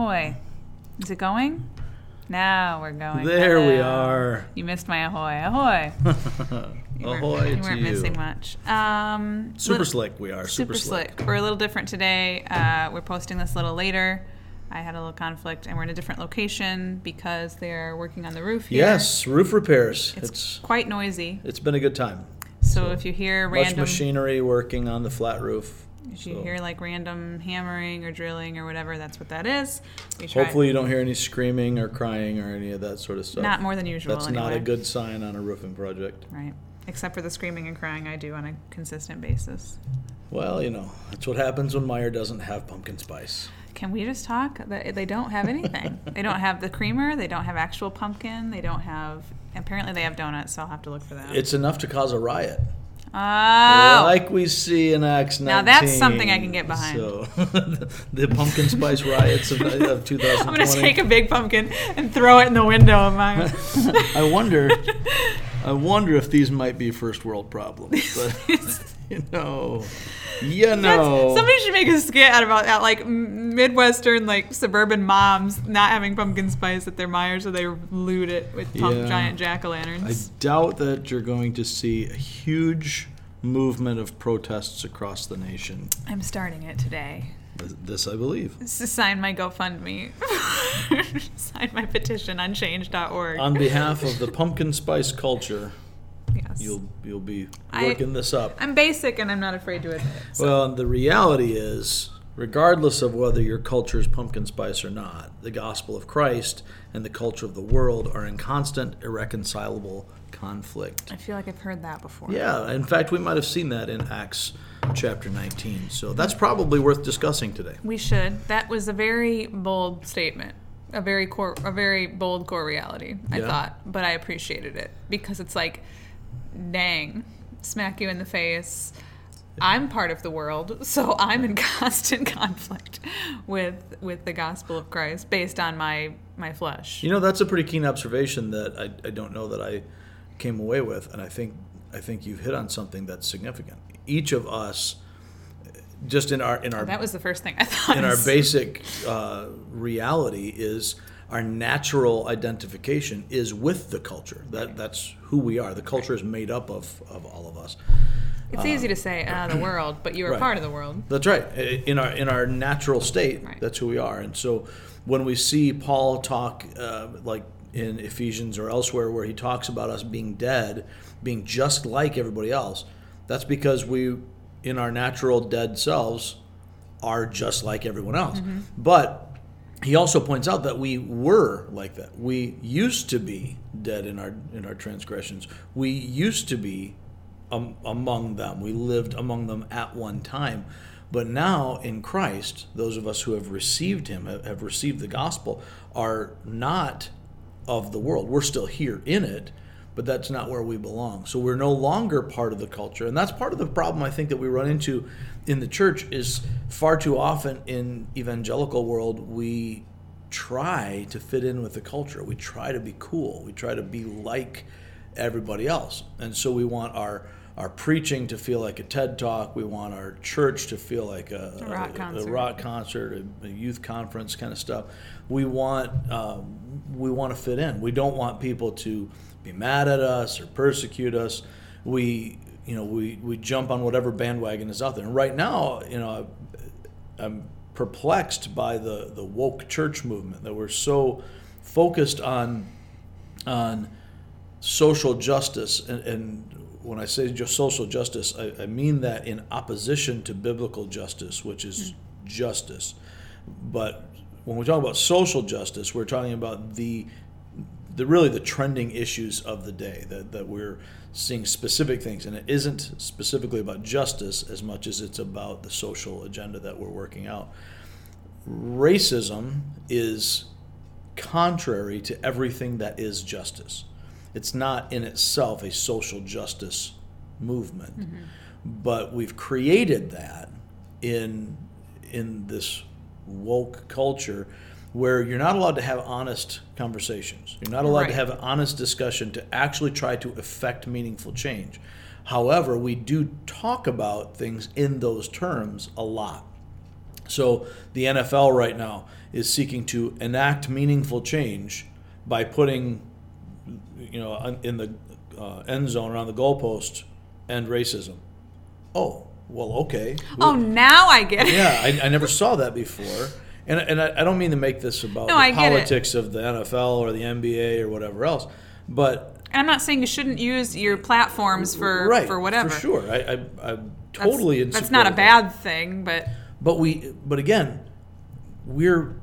Ahoy. Is it going? Now we're going. There we are. You missed my ahoy. Ahoy. You weren't- Ahoy You weren't you. missing much. Um, Super little- slick we are. Super, slick. We're a little different today. Uh, we're posting this a little later. I had a little conflict, and we're in a different location because they're working on the roof here. Yes, roof repairs. It's, It's quite noisy. it's been a good time. So, if you hear Much random, machinery working on the flat roof. If you hear like random hammering or drilling or whatever, that's what that is. Hopefully you don't hear any screaming or crying or any of that sort of stuff. not more than usual. That's anyway. not a good sign on a roofing project. Right. Except for the screaming and crying I do on a consistent basis. Well, you know, that's what happens when Meijer doesn't have pumpkin spice. Can we just talk? They they don't have anything. they don't have the creamer. They don't have actual pumpkin. They don't have. Apparently, they have donuts, so I'll have to look for that. It's enough to cause a riet. Oh, Like we see in Acts 19. Now that's something I can get behind. So, the pumpkin spice riots of, of 2020. I'm gonna take a big pumpkin and throw it in the window of my. I wonder, I wonder if these might be first world problems. But, you know, you That's- know. somebody should make a skit out about that, like midwestern, like suburban moms not having pumpkin spice at their Meijer, so they loot it with pump Yeah. giant jack o' lanterns. I doubt that you're going to see a huge movement of protests across the nation. I'm starting it today. This- I believe. Sign my GoFundMe. sign my petition on change.org. On behalf of the pumpkin spice culture, yes. you'll you'll be I- working this up. I'm basic and I'm not afraid to admit it. So. Well, the reality is, regardless of whether your culture is pumpkin spice or not, the gospel of Christ and the culture of the world are in constant, irreconcilable conflict. I feel like I've heard that before. Yeah, in fact, we might have seen that in Acts chapter 19. So that's probably worth discussing today. We should. That was a very bold statement. A very core, a very bold core reality. I Yeah. thought, but I appreciated it because it's like, dang, smack you in the face. I'm part of the world, so I'm in constant conflict with with the gospel of Christ based on my my flesh. You know, that's a pretty keen observation that I, I don't know that I came away with, and I think I think you've hit on something that's significant. Each of us, just in our in our That was the first thing I thought. in our basic uh, reality is our natural identification is with the culture. That that's who we are. The culture is made up of, of all of us. It's easy to say ah, the world, but you are Right. part of the world. That's right. In our in our natural state, Right. that's who we are. And so when we see Paul talk, uh, like in Ephesians or elsewhere, where he talks about us being dead, being just like everybody else, that's because we, in our natural dead selves, are just like everyone else. But he also points out that we were like that. We used to be dead in our in our transgressions. We used to be um, among them. We lived among them at one time. But now in Christ, those of us who have received Him, have received the gospel, are not of the world. We're still here in it, but that's not where we belong. So we're no longer part of the culture. And that's part of the problem I think that we run into in the church is far too often in evangelical world we try to fit in with the culture. We try to be cool. We try to be like everybody else. And so we want our our preaching to feel like a TED talk. We want our church to feel like a, A rock concert. a rock concert, a, a youth conference kind of stuff. We want um, we want to fit in. We don't want people to be mad at us or persecute us. We you know we, we jump on whatever bandwagon is out there. And right now, you know, I'm perplexed by the the woke church movement that we're so focused on on social justice and, and when I say just social justice, I, I mean that in opposition to biblical justice, which is hmm. justice. But when we talk about social justice, we're talking about the the really the trending issues of the day that, that we're seeing specific things. And it isn't specifically about justice as much as it's about the social agenda that we're working out. Racism is contrary to everything that is justice it's not in itself a social justice movement mm-hmm. but we've created that in in this woke culture where you're not allowed to have honest conversations. You're not allowed Right. to have an honest discussion to actually try to effect meaningful change. However, we do talk about things in those terms a lot. So the NFL right now is seeking to enact meaningful change by putting, you know, in the uh, end zone around the goalpost, end racism. Oh, well, okay. Oh, now I get it. Yeah, I, I never saw that before. And, and I, I don't mean to make this about No, the it. politics of the NFL or the NBA or whatever else, but And I'm not saying you shouldn't use your platforms for right for whatever. for sure. I, I, I'm That's- totally in That's not a bad thing, but But we, but again, we're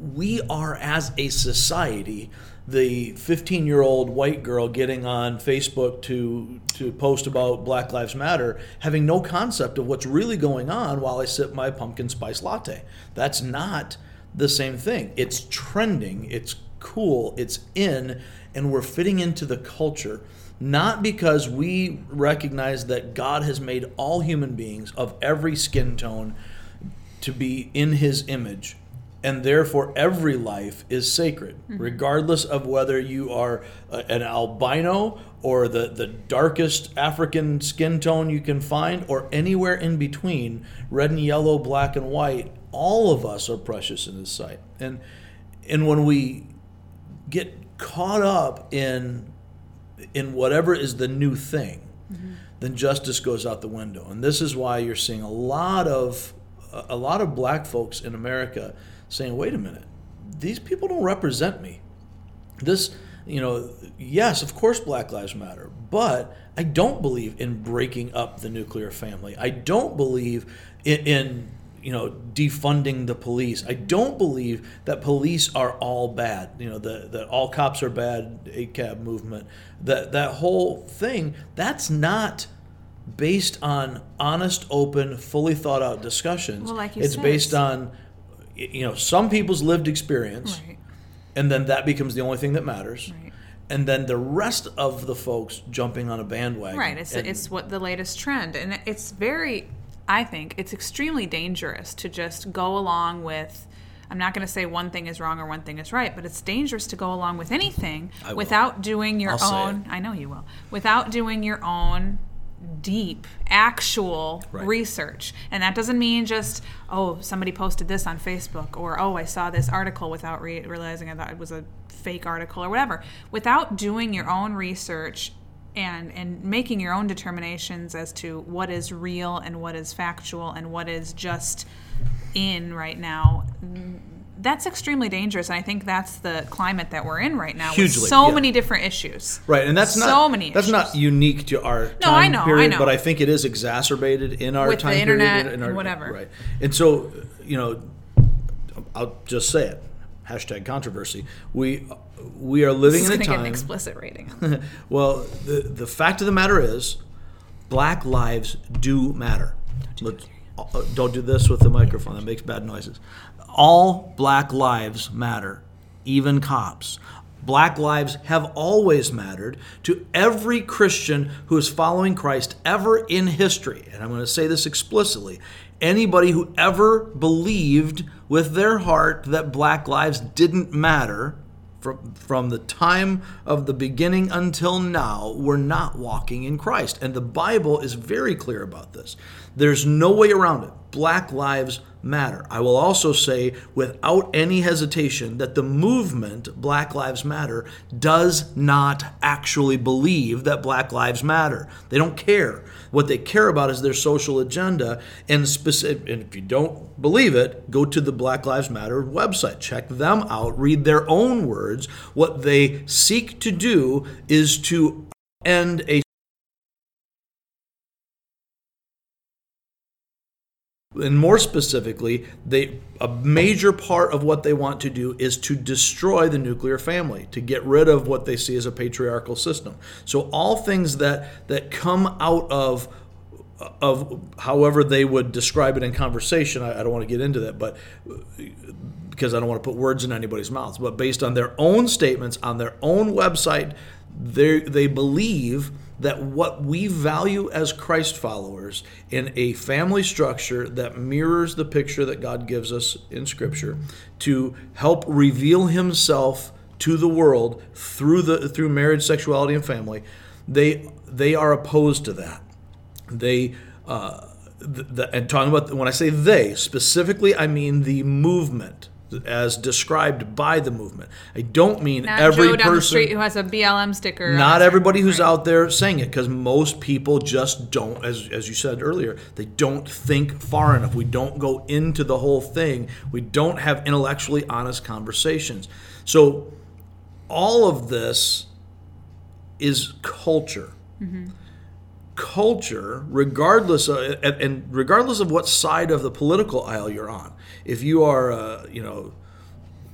we are as a society the 15 year old white girl getting on Facebook to to post about Black Lives Matter, having no concept of what's really going on while I sip my pumpkin spice latte. That's not the same thing. It's trending. It's cool. It's in, and we're fitting into the culture. Not because we recognize that God has made all human beings of every skin tone to be in his image and therefore every life is sacred regardless of whether you are uh, an albino or the, the darkest african skin tone you can find or anywhere in between red and yellow black and white all of us are precious in his sight. And and when we get caught up in in whatever is the new thing, then justice goes out the window. And this is why you're seeing a lot of a lot of black folks in America saying, "Wait a minute. These people don't represent me." This, you know, yes, of course black lives matter, but I don't believe in breaking up the nuclear family. I don't believe in, in you know defunding the police. I don't believe that police are all bad. You know the that all cops are bad ACAB movement. That that whole thing that's not based on honest, open, fully thought out discussions. Well, like you it's said, based on you know some people's lived experience right, and then that becomes the only thing that matters. Right. And then the rest of the folks jumping on a bandwagon. right. It's And- it's what the latest trend, and it's very. I think it's extremely dangerous to just go along with. I'm not going to say one thing is wrong or one thing is right, but it's dangerous to go along with anything without doing your I'll own. I know you will. Without doing your own deep, actual Right. research. And that doesn't mean just, oh, somebody posted this on Facebook or, oh, I saw this article without re- realizing I thought it was a fake article or whatever. Without doing your own research and, and making your own determinations as to what is real and what is factual and what is just in right now. That's extremely dangerous, and I think that's the climate that we're in right now. with Hugely, so yeah. many different issues. Right, and that's not So many That's issues. not unique to our No, time I know, I period, know. but I think it is exacerbated in our With the time internet period in our, and whatever. Right, and so you know, I'll just say it. Hashtag controversy. We we are living in a to get an explicit rating. well, the the fact of the matter is, black lives do matter. Let's- uh, don't do this with the microphone. That makes bad noises. All black lives matter, even cops. Black lives have always mattered to every Christian who is following Christ ever in history. And I'm going to say this explicitly. Anybody who ever believed with their heart that black lives didn't matter from, from the time of the beginning until now, we're not walking in Christ. And the Bible is very clear about this. There's no way around it. Black lives matter. I will also say, without any hesitation, that the movement Black Lives Matter does not actually believe that Black Lives Matter. They don't care. What they care about is their social agenda. And, specific, and if you don't believe it, go to the Black Lives Matter website. Check them out. Read their own words. What they seek to do is to end a and more specifically, they a major part of what they want to do is to destroy the nuclear family, to get rid of what they see as a patriarchal system. So all things that that come out of of however they would describe it in conversation, I, I don't want to get into that, but because I don't want to put words in anybody's mouths, but based on their own statements on their own website, they they believe that what we value as Christ followers in a family structure that mirrors the picture that God gives us in Scripture to help reveal Himself to the world through the through marriage, sexuality, and family, they they are opposed to that. They uh, the, the, and talking about when I say they specifically, I mean the movement as described by the movement. I don't mean Not every Joe down the person. street who has a BLM sticker. not everybody who's Right. out there saying it because most people just don't as, as you said earlier they don't think far enough we don't go into the whole thing we don't have intellectually honest conversations so all of this is culture mm-hmm. culture regardless of and regardless of what side of the political aisle you're on if you are uh, you know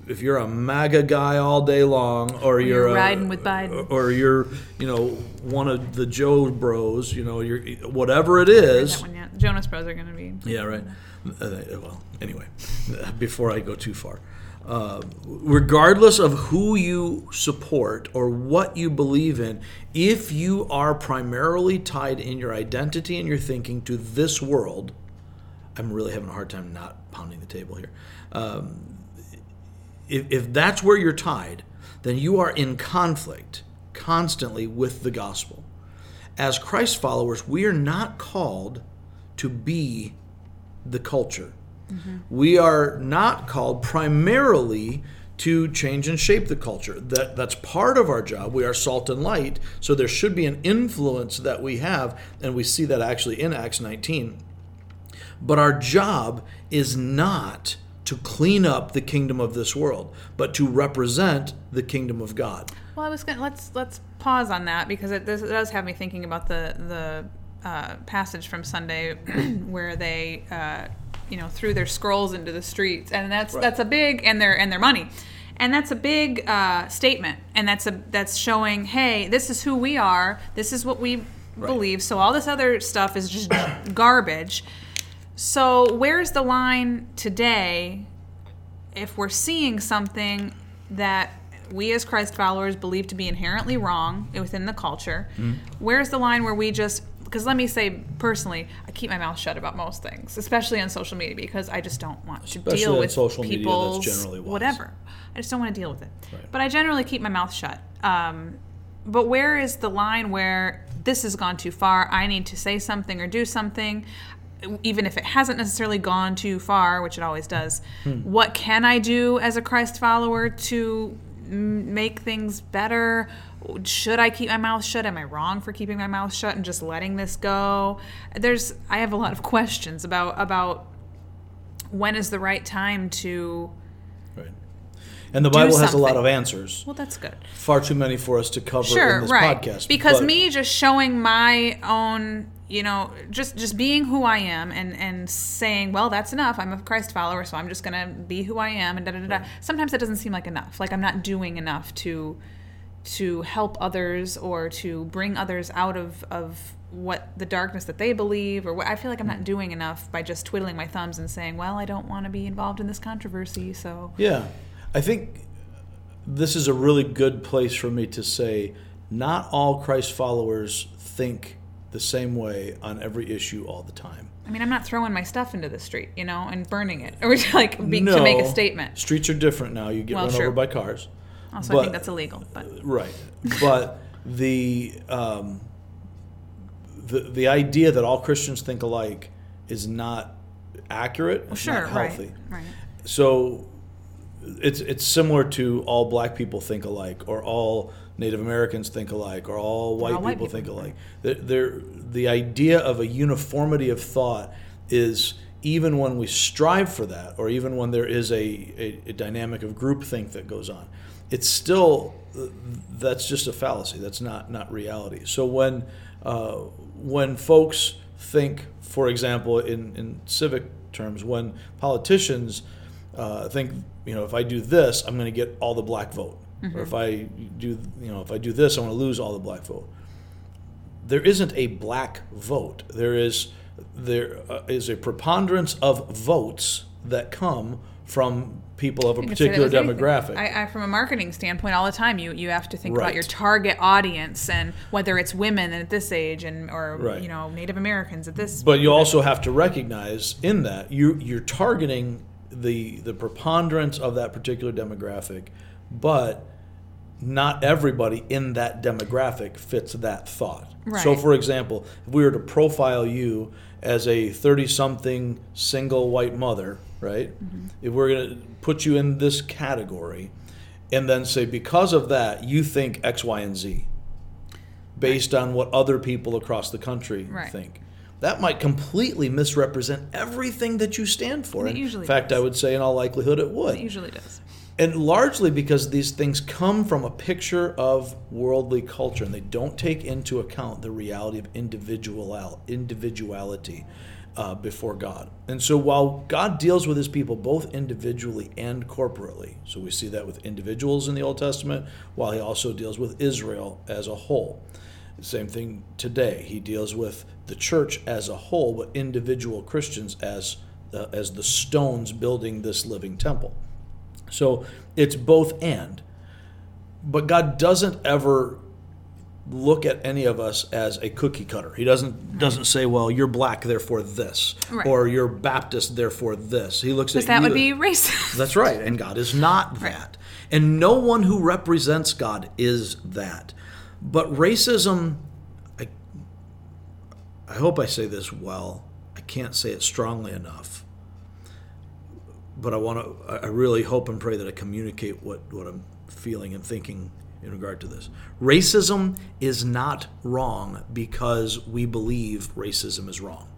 if you're a MAGA guy all day long, or you're, you're a- riding with Biden. or you're, you know, one of the Joe Bros, you know, you're whatever it is. Heard that one yet. Jonas Bros are going to be. Yeah, right. Uh, well, anyway, before I go too far, uh, regardless of who you support or what you believe in, if you are primarily tied in your identity and your thinking to this world, I'm really having a hard time not pounding the table here. Um, if, if that's where you're tied, then you are in conflict constantly with the gospel. As Christ followers, we are not called to be the culture. We are not called primarily to change and shape the culture. That that's part of our job. We are salt and light, so there should be an influence that we have, and we see that actually in Acts 19. But our job is not to clean up the kingdom of this world, but to represent the kingdom of God. Well, I was going to let's let's pause on that because it, this, it does have me thinking about the the uh, passage from Sunday where they uh, you know threw their scrolls into the streets, and that's Right. that's a big and their and their money. And that's a big uh, statement, and that's a that's showing, hey, this is who we are. This is what we believe. So all this other stuff is just garbage. So where's the line today if we're seeing something that we as Christ followers believe to be inherently wrong within the culture, Mm-hmm. where's the line where we just because let me say personally, I keep my mouth shut about most things, especially on social media, because I just don't want to Especially deal with social media, that's generally wise. whatever. I just don't want to deal with it. Right. But I generally keep my mouth shut. Um, but where is the line where this has gone too far? I need to say something or do something, even if it hasn't necessarily gone too far, which it always does. Hmm. What can I do as a Christ follower to make things better? Should I keep my mouth shut? Am I wrong for keeping my mouth shut and just letting this go? There's I have a lot of questions about about when is the right time to. And the Bible has a lot of answers. well that's good. Far too many for us to cover sure in this right podcast. because but- me just showing my own you know just just being who i am and and saying well that's enough i'm a christ follower so i'm just gonna be who i am and da da da da sometimes that doesn't seem like enough like i'm not doing enough to to help others or to bring others out of of what the darkness that they believe or what i feel like i'm not doing enough by just twiddling my thumbs and saying well i don't want to be involved in this controversy so Yeah. I think this is a really good place for me to say not all Christ followers think the same way on every issue all the time. I mean, I'm not throwing my stuff into the street, you know, and burning it, or like be, to make a statement. Streets are different now. You get Well, run true. over by cars. Also, I think that's illegal. But Right. But the um, the the idea that all Christians think alike is not accurate. It's sure, not healthy. right, right. So it's it's similar to all black people think alike, or all Native Americans think alike, or all white, all white people, people, think alike. They're, they're- the idea of a uniformity of thought is even when we strive for that, or even when there is a, a, a dynamic of groupthink that goes on, it's still that's just a fallacy. That's not not reality. So when uh, when folks think, for example, in, in civic terms, when politicians uh, think, you know, if I do this, I'm going to get all the black vote, or if I do, you know, if I do this, I'm going to lose all the black vote. There isn't a black vote. There is there uh, is a preponderance of votes that come from people of a You can say that particular demographic. I, I, from a marketing standpoint, all the time, you you have to think about your target audience and whether it's women at this age and or Right. you know Native Americans at this. But you also have to recognize in that you you're targeting the the preponderance of that particular demographic, but not everybody in that demographic fits that thought. Right. So, for example, if we were to profile you as a 30 something single white mother, right? Mm-hmm. If we're going to put you in this category and then say, because of that, you think X, Y, and Z based on what other people across the country Right. think. That might completely misrepresent everything that you stand for. It in fact, does. I would say, in all likelihood, it would It usually does. and largely because these things come from a picture of worldly culture and they don't take into account the reality of individual individuality uh, before God. And so while God deals with his people both individually and corporately, so we see that with individuals in the Old Testament, while he also deals with Israel as a whole. Same thing today. He deals with the church as a whole, but individual Christians as uh, as the stones building this living temple. So it's both and. But God doesn't ever look at any of us as a cookie cutter. He doesn't doesn't say, "Well, you're black, therefore this," Right. or "You're Baptist, therefore this." He looks at that would be racist. that's right. And God is not Right. that. And no one who represents God is that. But racism, I, I hope I say this well. I can't say it strongly enough. But I want to, I really hope and pray that I communicate what, what I'm feeling and thinking in regard to this. Racism is not wrong because we believe racism is wrong.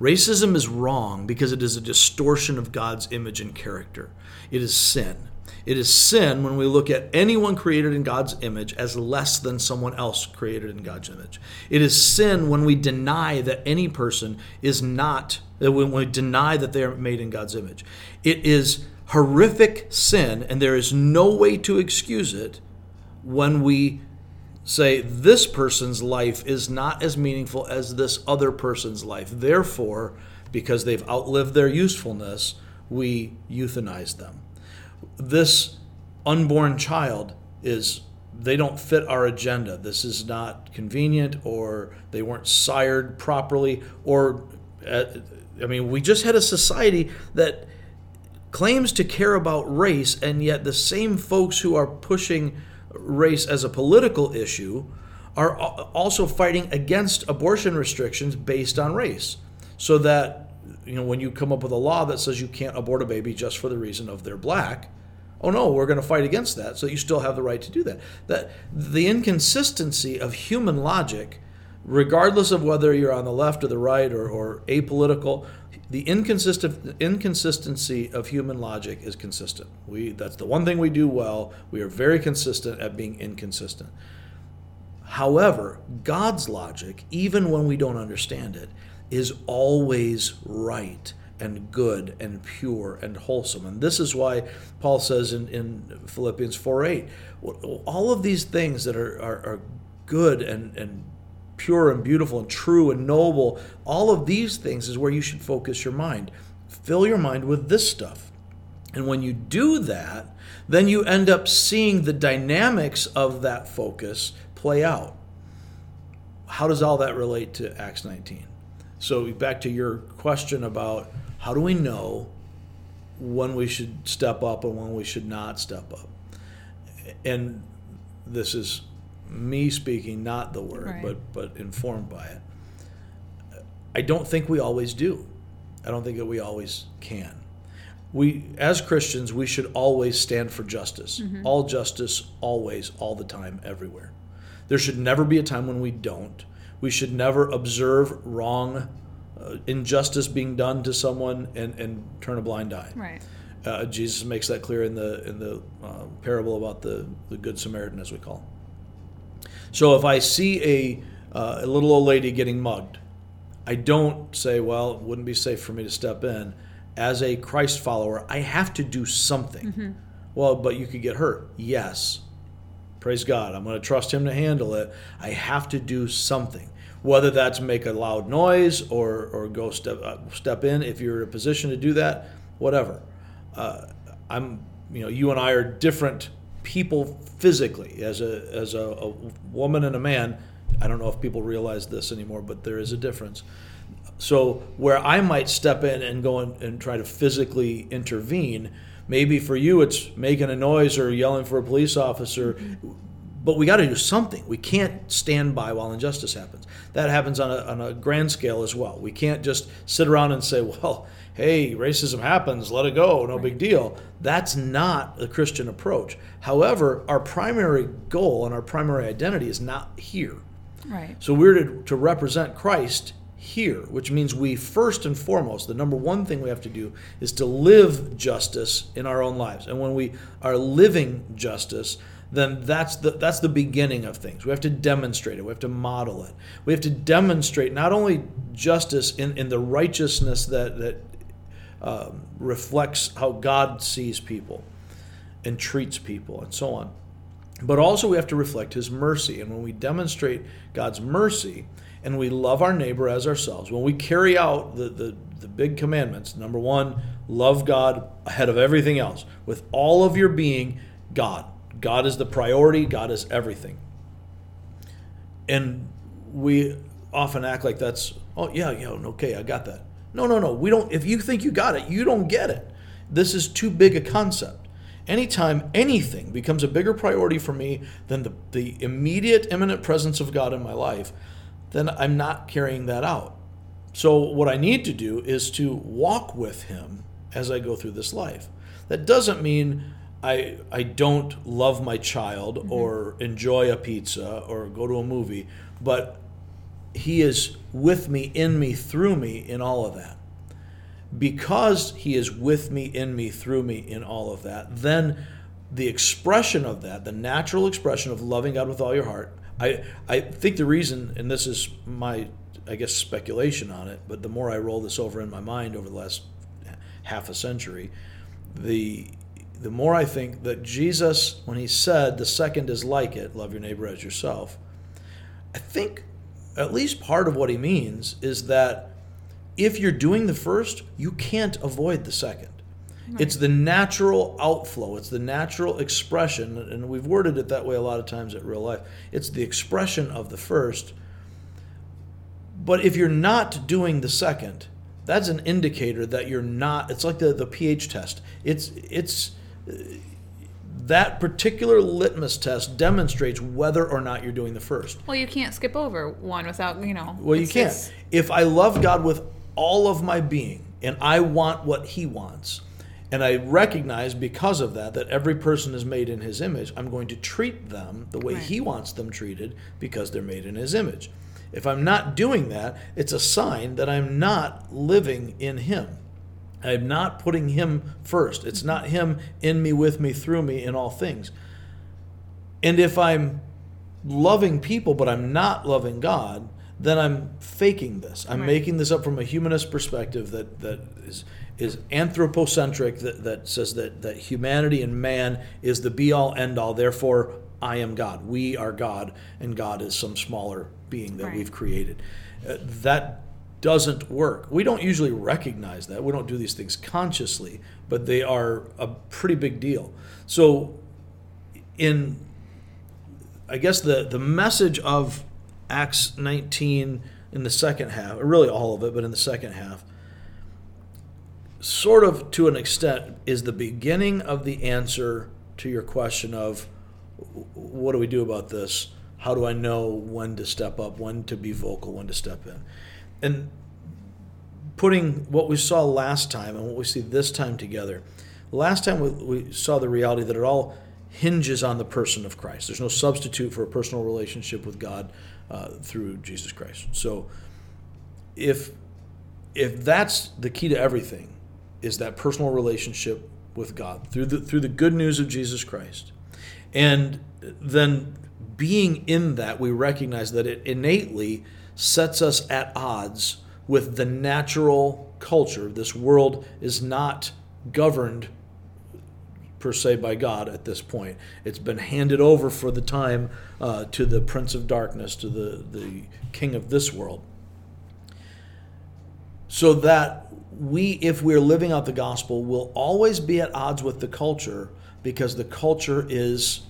Racism is wrong because it is a distortion of God's image and character. It is sin. It is sin when we look at anyone created in God's image as less than someone else created in God's image. It is sin when we deny that any person is not, when we deny that they are made in God's image. It is horrific sin, and there is no way to excuse it when we say this person's life is not as meaningful as this other person's life. Therefore, because they've outlived their usefulness, we euthanize them. This unborn child is they don't fit our agenda. This is not convenient or they weren't sired properly or uh, I mean, we just had a society that claims to care about race, and yet the same folks who are pushing race as a political issue are also fighting against abortion restrictions based on race. So that, you know, when you come up with a law that says you can't abort a baby just for the reason of they're black, oh no, we're going to fight against that. So you still have the right to do that. That the inconsistency of human logic regardless of whether you're on the left or the right or, or apolitical, the inconsistent inconsistency of human logic is consistent. We that's the one thing we do well. We are very consistent at being inconsistent. However, God's logic, even when we don't understand it, is always right and good and pure and wholesome. And this is why Paul says in, in Philippians 4 8, all of these things that are, are, are good and, and pure and beautiful and true and noble, all of these things is where you should focus your mind. Fill your mind with this stuff. And when you do that, then you end up seeing the dynamics of that focus play out. How does all that relate to Acts 19? So, back to your question about how do we know when we should step up and when we should not step up? And this is me speaking, not the word, Right. but but informed by it. I don't think we always do. I don't think that we always can. We, as Christians, we should always stand for justice. Mm-hmm. All justice, always, all the time, everywhere. There should never be a time when we don't. We should never observe wrong, uh, injustice being done to someone and, and turn a blind eye. Right. Uh, Jesus makes that clear in the in the uh, parable about the, the good Samaritan, as we call. So if I see a uh, a little old lady getting mugged, I don't say, "Well, it wouldn't be safe for me to step in." As a Christ follower, I have to do something. Well, but you could get hurt. Yes, praise God. I'm going to trust Him to handle it. I have to do something, whether that's make a loud noise or or go step uh, step in if you're in a position to do that. Whatever. Uh, I'm you know you and I are different people physically as a as a, a woman and a man. I don't know if people realize this anymore, but there is a difference. So where I might step in and go in and try to physically intervene, Maybe for you, it's making a noise or yelling for a police officer. But we got to do something. We can't stand by while injustice happens. That happens on a, on a grand scale as well. We can't just sit around and say, well, hey, racism happens, let it go, no big deal. That's not the Christian approach. However, our primary goal and our primary identity is not here. Right. So we're to, to represent Christ here, which means we first and foremost, the number one thing we have to do is to live justice in our own lives. And when we are living justice, then that's the that's the beginning of things. We have to demonstrate it. We have to model it. We have to demonstrate not only justice in, in the righteousness that that um, reflects how God sees people and treats people and so on, but also we have to reflect His mercy. And when we demonstrate God's mercy and we love our neighbor as ourselves, when we carry out the, the, the big commandments, number one, love God ahead of everything else with all of your being, God God is the priority, God is everything. And we often act like that's, oh, yeah, yeah, okay, I got that. No, no, no. We don't, if you think you got it, you don't get it. This is too big a concept. Anytime anything becomes a bigger priority for me than the, the immediate, imminent presence of God in my life, then I'm not carrying that out. So, what I need to do is to walk with Him as I go through this life. That doesn't mean I I don't love my child mm-hmm. or enjoy a pizza or go to a movie, but he is with me, in me, through me in all of that. Because he is with me, in me, through me in all of that, then the expression of that, the natural expression of loving God with all your heart, I, I think the reason, and this is my, I guess, speculation on it, but the more I roll this over in my mind over the last half a century, the the more I think that Jesus, when he said the second is like it, love your neighbor as yourself, I think at least part of what he means is that if you're doing the first, you can't avoid the second. Right. It's the natural outflow, it's the natural expression, and we've worded it that way a lot of times at real life. It's the expression of the first. But if you're not doing the second, that's an indicator that you're not it's like the, the pH test. It's it's that particular litmus test demonstrates whether or not you're doing the first. Well, you can't skip over one without, you know. Well, you can't. If I love God with all of my being and I want what He wants, and I recognize because of that that every person is made in His image, I'm going to treat them the way right. He wants them treated because they're made in His image. If I'm not doing that, it's a sign that I'm not living in Him. I'm not putting him first. It's not him in me, with me, through me in all things. And if I'm loving people, but I'm not loving God, then I'm faking this. I'm right. making this up from a humanist perspective that, that is is anthropocentric that, that says that, that humanity and man is the be all end all, therefore I am God. We are God, and God is some smaller being that right. we've created. Uh, that doesn't work. We don't usually recognize that. We don't do these things consciously, but they are a pretty big deal. So, in I guess the the message of Acts 19 in the second half, or really all of it, but in the second half, sort of to an extent, is the beginning of the answer to your question of what do we do about this? How do I know when to step up, when to be vocal, when to step in? and putting what we saw last time and what we see this time together. Last time we, we saw the reality that it all hinges on the person of Christ. There's no substitute for a personal relationship with God uh, through Jesus Christ. So if if that's the key to everything, is that personal relationship with God through the through the good news of Jesus Christ, and then being in that, we recognize that it innately sets us at odds with the natural culture. This world is not governed per se by God at this point. It's been handed over for the time uh, to the prince of darkness, to the, the king of this world. So that we, if we're living out the gospel, will always be at odds with the culture because the culture is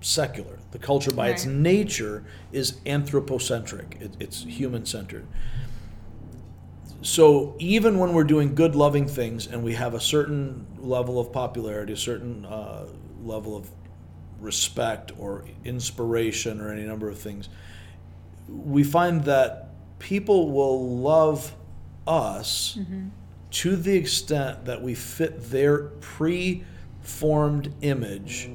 secular. The culture, by right. its nature, is anthropocentric, it, it's human centered. so even when we're doing good, loving things, and we have a certain level of popularity, a certain uh, level of respect or inspiration, or any number of things, we find that people will love us to the extent that we fit their pre-formed image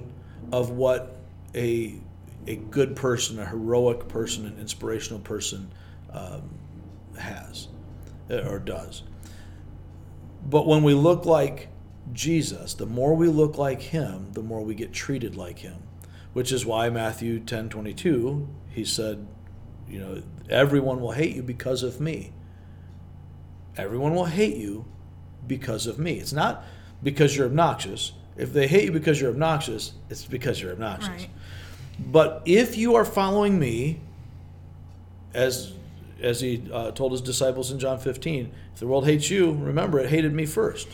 of what a a good person, a heroic person, an inspirational person um, has uh, or does. But when we look like Jesus, the more we look like him, the more we get treated like him. Which is why Matthew 10 22, he said, you know, everyone will hate you because of me. Everyone will hate you because of me. It's not because you're obnoxious. If they hate you because you're obnoxious, it's because you're obnoxious. Right. But if you are following me, as as he uh, told his disciples in John 15, if the world hates you, remember it hated me first.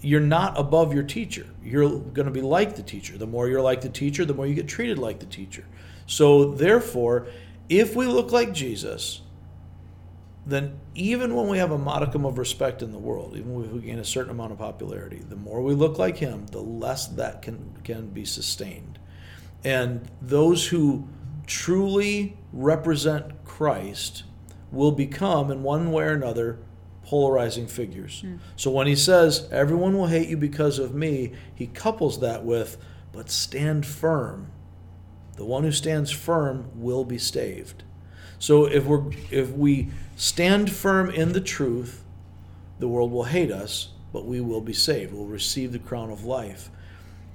You're not above your teacher. You're going to be like the teacher. The more you're like the teacher, the more you get treated like the teacher. So therefore, if we look like Jesus, then even when we have a modicum of respect in the world, even if we gain a certain amount of popularity, the more we look like him, the less that can can be sustained. And those who truly represent Christ will become, in one way or another, polarizing figures. Hmm. So when he says, Everyone will hate you because of me, he couples that with, But stand firm. The one who stands firm will be staved. So if we're if we stand firm in the truth, the world will hate us, but we will be saved. We'll receive the crown of life.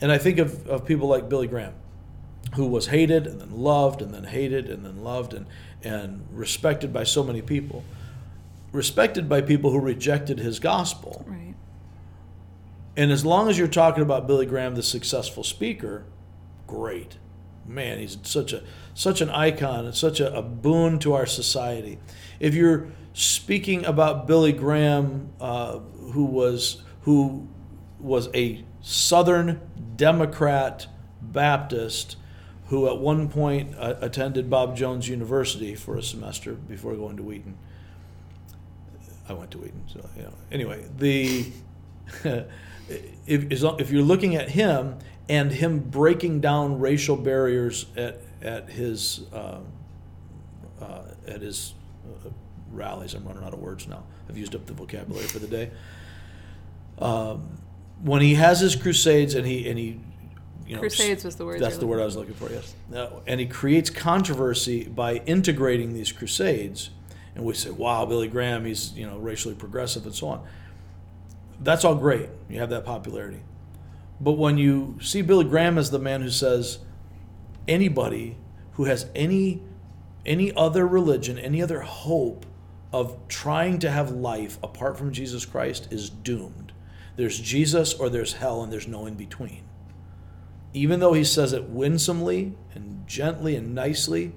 And I think of, of people like Billy Graham, who was hated and then loved and then hated and then loved and, and respected by so many people. Respected by people who rejected his gospel. Right. And as long as you're talking about Billy Graham, the successful speaker, great. Man, he's such a such an icon and such a, a boon to our society. If you're speaking about Billy Graham, uh, who was who was a Southern Democrat Baptist who at one point uh, attended Bob Jones University for a semester before going to Wheaton. I went to Wheaton, so you know. Anyway, the if if you're looking at him and him breaking down racial barriers at at his uh, uh, at his uh, rallies, I'm running out of words now. I've used up the vocabulary for the day. Um, when he has his crusades and he and he you know, Crusades was the word That's the word I was looking for. Yes, and he creates controversy by integrating these crusades, and we say, "Wow, Billy Graham, he's you know racially progressive and so on." That's all great. You have that popularity, but when you see Billy Graham as the man who says, anybody who has any any other religion, any other hope of trying to have life apart from Jesus Christ is doomed. There's Jesus or there's hell, and there's no in between even though he says it winsomely and gently and nicely,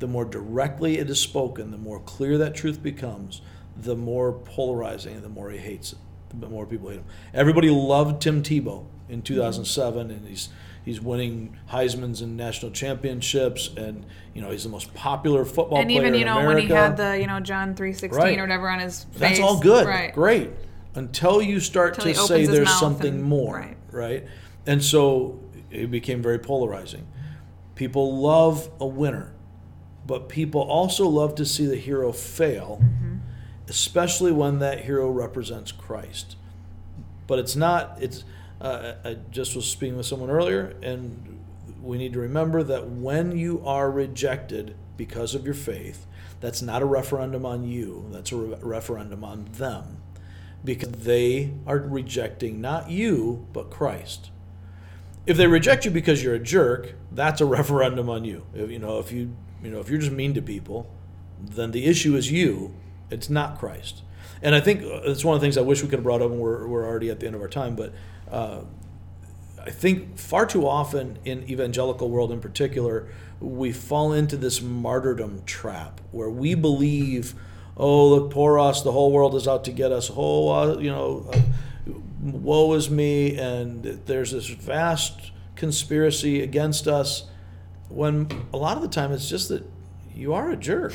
the more directly it is spoken, the more clear that truth becomes, the more polarizing, and the more he hates it, the more people hate him. Everybody loved Tim Tebow in 2007, and he's he's winning Heisman's and national championships, and you know he's the most popular football player. And player even you know when he had the you know John three sixteen Right. or whatever on his face. That's all good. Right. Great. Until you start Until to say there's something and- more. right. Right. And so it became very polarizing. People love a winner, but people also love to see the hero fail, Mm-hmm. especially when that hero represents Christ. But it's not, it's, uh, I just was speaking with someone earlier, and we need to remember that when you are rejected because of your faith, that's not a referendum on you, that's a re- referendum on them. Because they are rejecting not you, but Christ. If they reject you because you're a jerk, that's a referendum on you. If, you know, if you, you know, if you're just mean to people, then the issue is you. It's not Christ. And I think uh, it's one of the things I wish we could have brought up, and we're, we're already at the end of our time. But uh, I think far too often in evangelical world in particular, we fall into this martyrdom trap where we believe, oh look, poor us, the whole world is out to get us. Oh, uh, you know, uh, woe is me, and there's this vast conspiracy against us. When a lot of the time it's just that you are a jerk.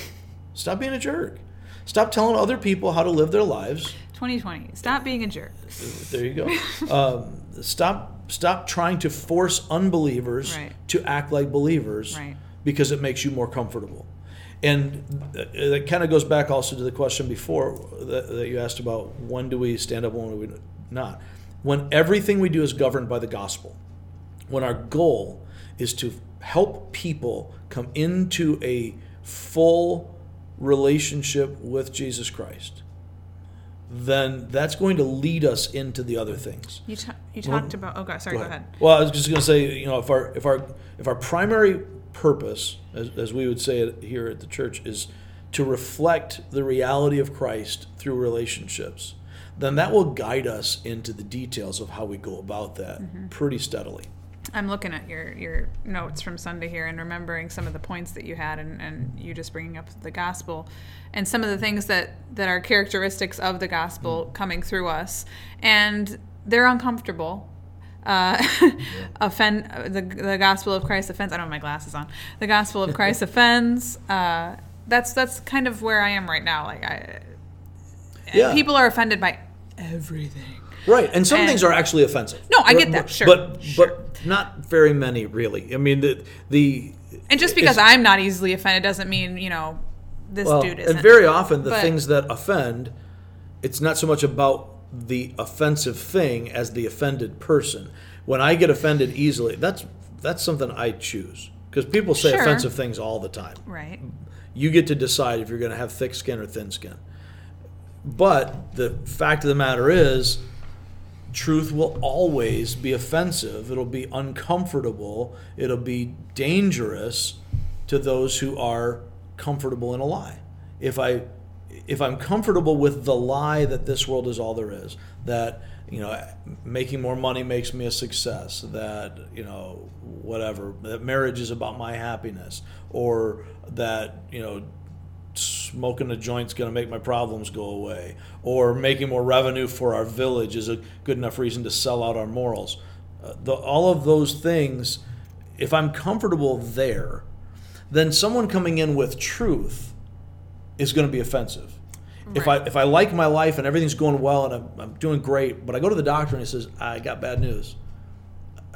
Stop being a jerk. Stop telling other people how to live their lives. 2020. Stop being a jerk. There you go. um, stop stop trying to force unbelievers Right. to act like believers Right. because it makes you more comfortable. And th- that kind of goes back also to the question before that, that you asked about when do we stand up and when do we not. When everything we do is governed by the gospel, when our goal is to help people come into a full relationship with Jesus Christ, then that's going to lead us into the other things. You, ta- you talked about. Oh, God. Sorry. Go ahead. Well, I was just going to say, you know, if our if our if our primary purpose, as, as we would say it here at the church, is to reflect the reality of Christ through relationships, then that will guide us into the details of how we go about that Mm-hmm. pretty steadily. I'm looking at your, your notes from Sunday here and remembering some of the points that you had, and, and you just bringing up the gospel and some of the things that, that are characteristics of the gospel coming through us. And they're uncomfortable. Uh, offend the, the gospel of Christ offends. I don't have my glasses on. The gospel of Christ offends. Uh, that's that's kind of where I am right now. Like I, Yeah. people are offended by everything. Right, and some And- things are actually offensive. No, I get that, sure, but sure. but not very many really. I mean, the the And just because I'm not easily offended doesn't mean you know this well, dude isn't. and very often the But- things that offend, it's not so much about the offensive thing as the offended person. When I get offended easily, that's that's something I choose because people say Sure. offensive things all the time. right. You get to decide if you're going to have thick skin or thin skin. But the fact of the matter is, truth will always be offensive. It'll be uncomfortable. It'll be dangerous to those who are comfortable in a lie. If I if I'm comfortable with the lie that this world is all there is, that you know making more money makes me a success, that you know whatever, that marriage is about my happiness, or that you know smoking a joint's going to make my problems go away, or making more revenue for our village is a good enough reason to sell out our morals. Uh, the, all of those things, if I'm comfortable there, then someone coming in with truth is going to be offensive. If I if I like my life and everything's going well and I'm, I'm doing great, but I go to the doctor and he says I got bad news.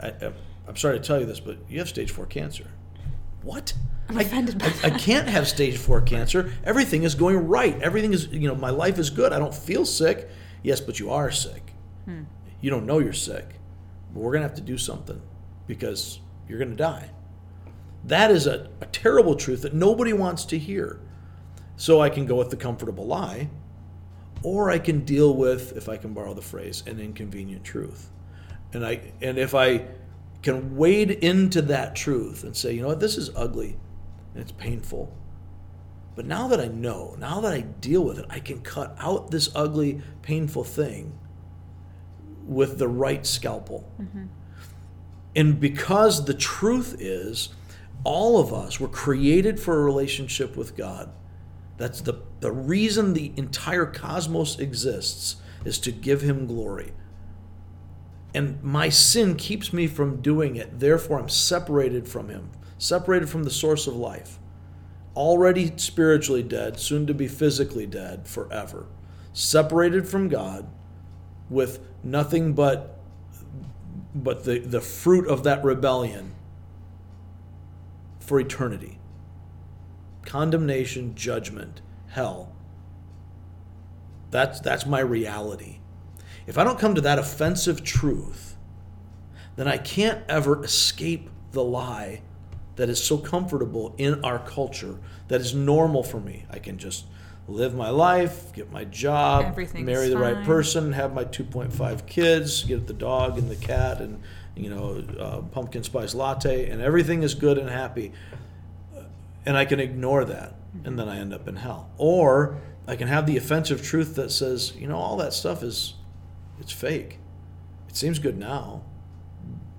I, I, I'm sorry to tell you this, but you have stage four cancer. What? I'm offended by I, I can't have stage four cancer. Everything is going right. Everything is, you know, my life is good. I don't feel sick. Yes, but you are sick. Hmm. You don't know you're sick. But we're going to have to do something because you're going to die. That is a, a terrible truth that nobody wants to hear. So I can go with the comfortable lie, or I can deal with, if I can borrow the phrase, an inconvenient truth. And I and if I can wade into that truth and say, you know what, this is ugly and it's painful. But now that I know, now that I deal with it, I can cut out this ugly, painful thing with the right scalpel. Mm-hmm. And because the truth is, all of us were created for a relationship with God. That's the, the reason the entire cosmos exists is to give him glory. And my sin keeps me from doing it. Therefore, I'm separated from him, separated from the source of life. Already spiritually dead, soon to be physically dead forever. Separated from God with nothing but but the, the fruit of that rebellion for eternity condemnation, judgment, hell. That's, that's my reality. If I don't come to that offensive truth, then I can't ever escape the lie that is so comfortable in our culture, that is normal for me. I can just live my life, get my job, marry the right person, have my 2.5 kids, get the dog and the cat, and you know, uh, pumpkin spice latte, and everything is good and happy and I can ignore that, and then I end up in hell. Or I can have the offensive truth that says, you know, all that stuff is, it's fake. It seems good now,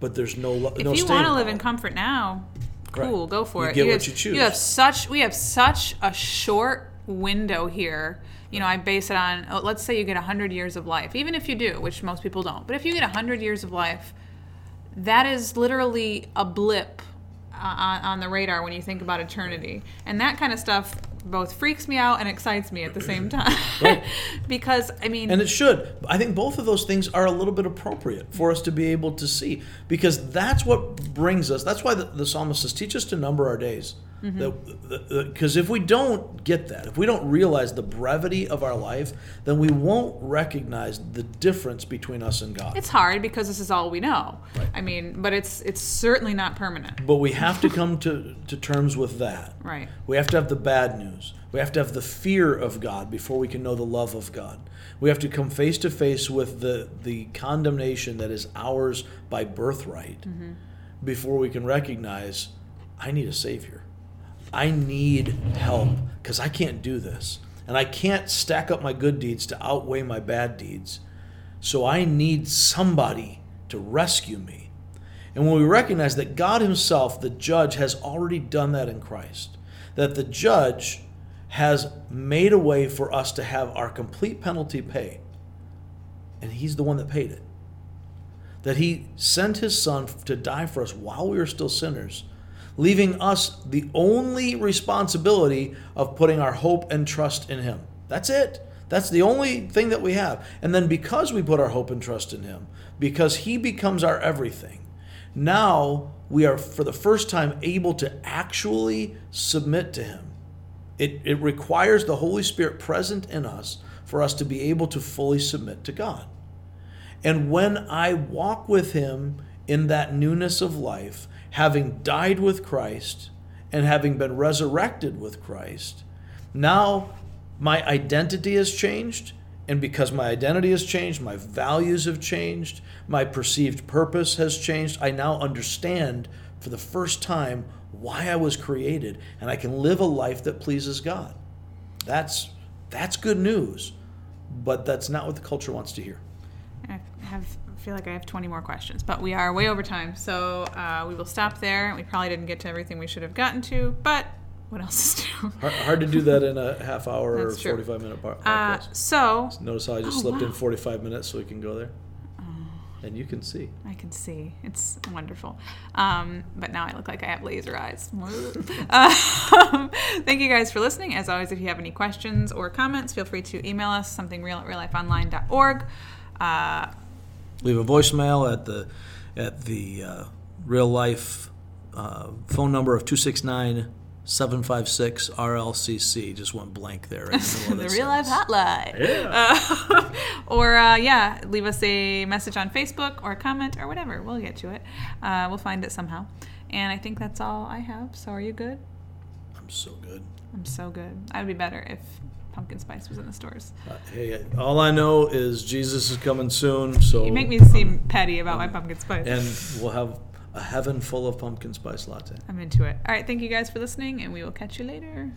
but there's no lo- If no. you want to live in comfort now, cool, Right. go for You it. get what have, you choose. you have such we have such a short window here. You know, I base it on. oh, Let's say you get hundred years of life, even if you do, which most people don't. But if you get hundred years of life, that is literally a blip uh, on, on the radar when you think about eternity, and that kind of stuff both freaks me out and excites me at the same time. Right. because I mean, And it should. I think both of those things are a little bit appropriate for us to be able to see because that's what brings us. That's why the, the psalmist says, teach us to number our days. Mm-hmm. Because if we don't get that, if we don't realize the brevity of our life, then we won't recognize the difference between us and God. it's hard because this is all we know. I mean, but it's it's certainly not permanent. But we have to come to, to terms with that. Right. We have to have the bad news. We have to have the fear of God before we can know the love of God. We have to come face to face with the, the condemnation that is ours by birthright mm-hmm. before we can recognize I need a Savior. I need help because I can't do this. And I can't stack up my good deeds to outweigh my bad deeds. So I need somebody to rescue me. And when we recognize that God Himself, the judge, has already done that in Christ, that the judge has made a way for us to have our complete penalty paid, and He's the one that paid it, that He sent His Son to die for us while we were still sinners, leaving us the only responsibility of putting our hope and trust in Him. That's it. That's the only thing that we have. And then because we put our hope and trust in Him, because He becomes our everything, now we are for the first time able to actually submit to Him. It, it requires the Holy Spirit present in us for us to be able to fully submit to God. And when I walk with Him in that newness of life, having died with Christ and having been resurrected with Christ, now my identity has changed. And because my identity has changed, my values have changed, my perceived purpose has changed, I now understand for the first time why I was created and I can live a life that pleases God. That's that's good news, but that's not what the culture wants to hear. I have I feel like I have 20 more questions, but we are way over time, so uh, we will stop there. We probably didn't get to everything we should have gotten to, but what else is new? Hard, hard to do that in a half hour or That's true. 45 minute Uh, podcast. so Notice how I just oh, slipped in 45 minutes so we can go there? Oh. And you can see. I can see it's wonderful, um, but now I look like I have laser eyes. um, thank you guys for listening. As always, if you have any questions or comments, feel free to email us something real at reallifeonline.org. Uh, Leave a voicemail at the at the uh, real life uh, phone number of 269 756 RLCC. Just went blank there. in the middle of the that real life hotline. Yeah. Uh, or uh, yeah, leave us a message on Facebook or a comment or whatever. We'll get to it. Uh, we'll find it somehow. And I think that's all I have. So are you good? I'm so good. I'm so good. I'd be better if pumpkin spice was in the stores. Uh, hey, all I know is Jesus is coming soon. So You make me seem petty about my pumpkin spice. and we'll have a heaven full of pumpkin spice latte. I'm into it. All right, thank you guys for listening, and we will catch you later.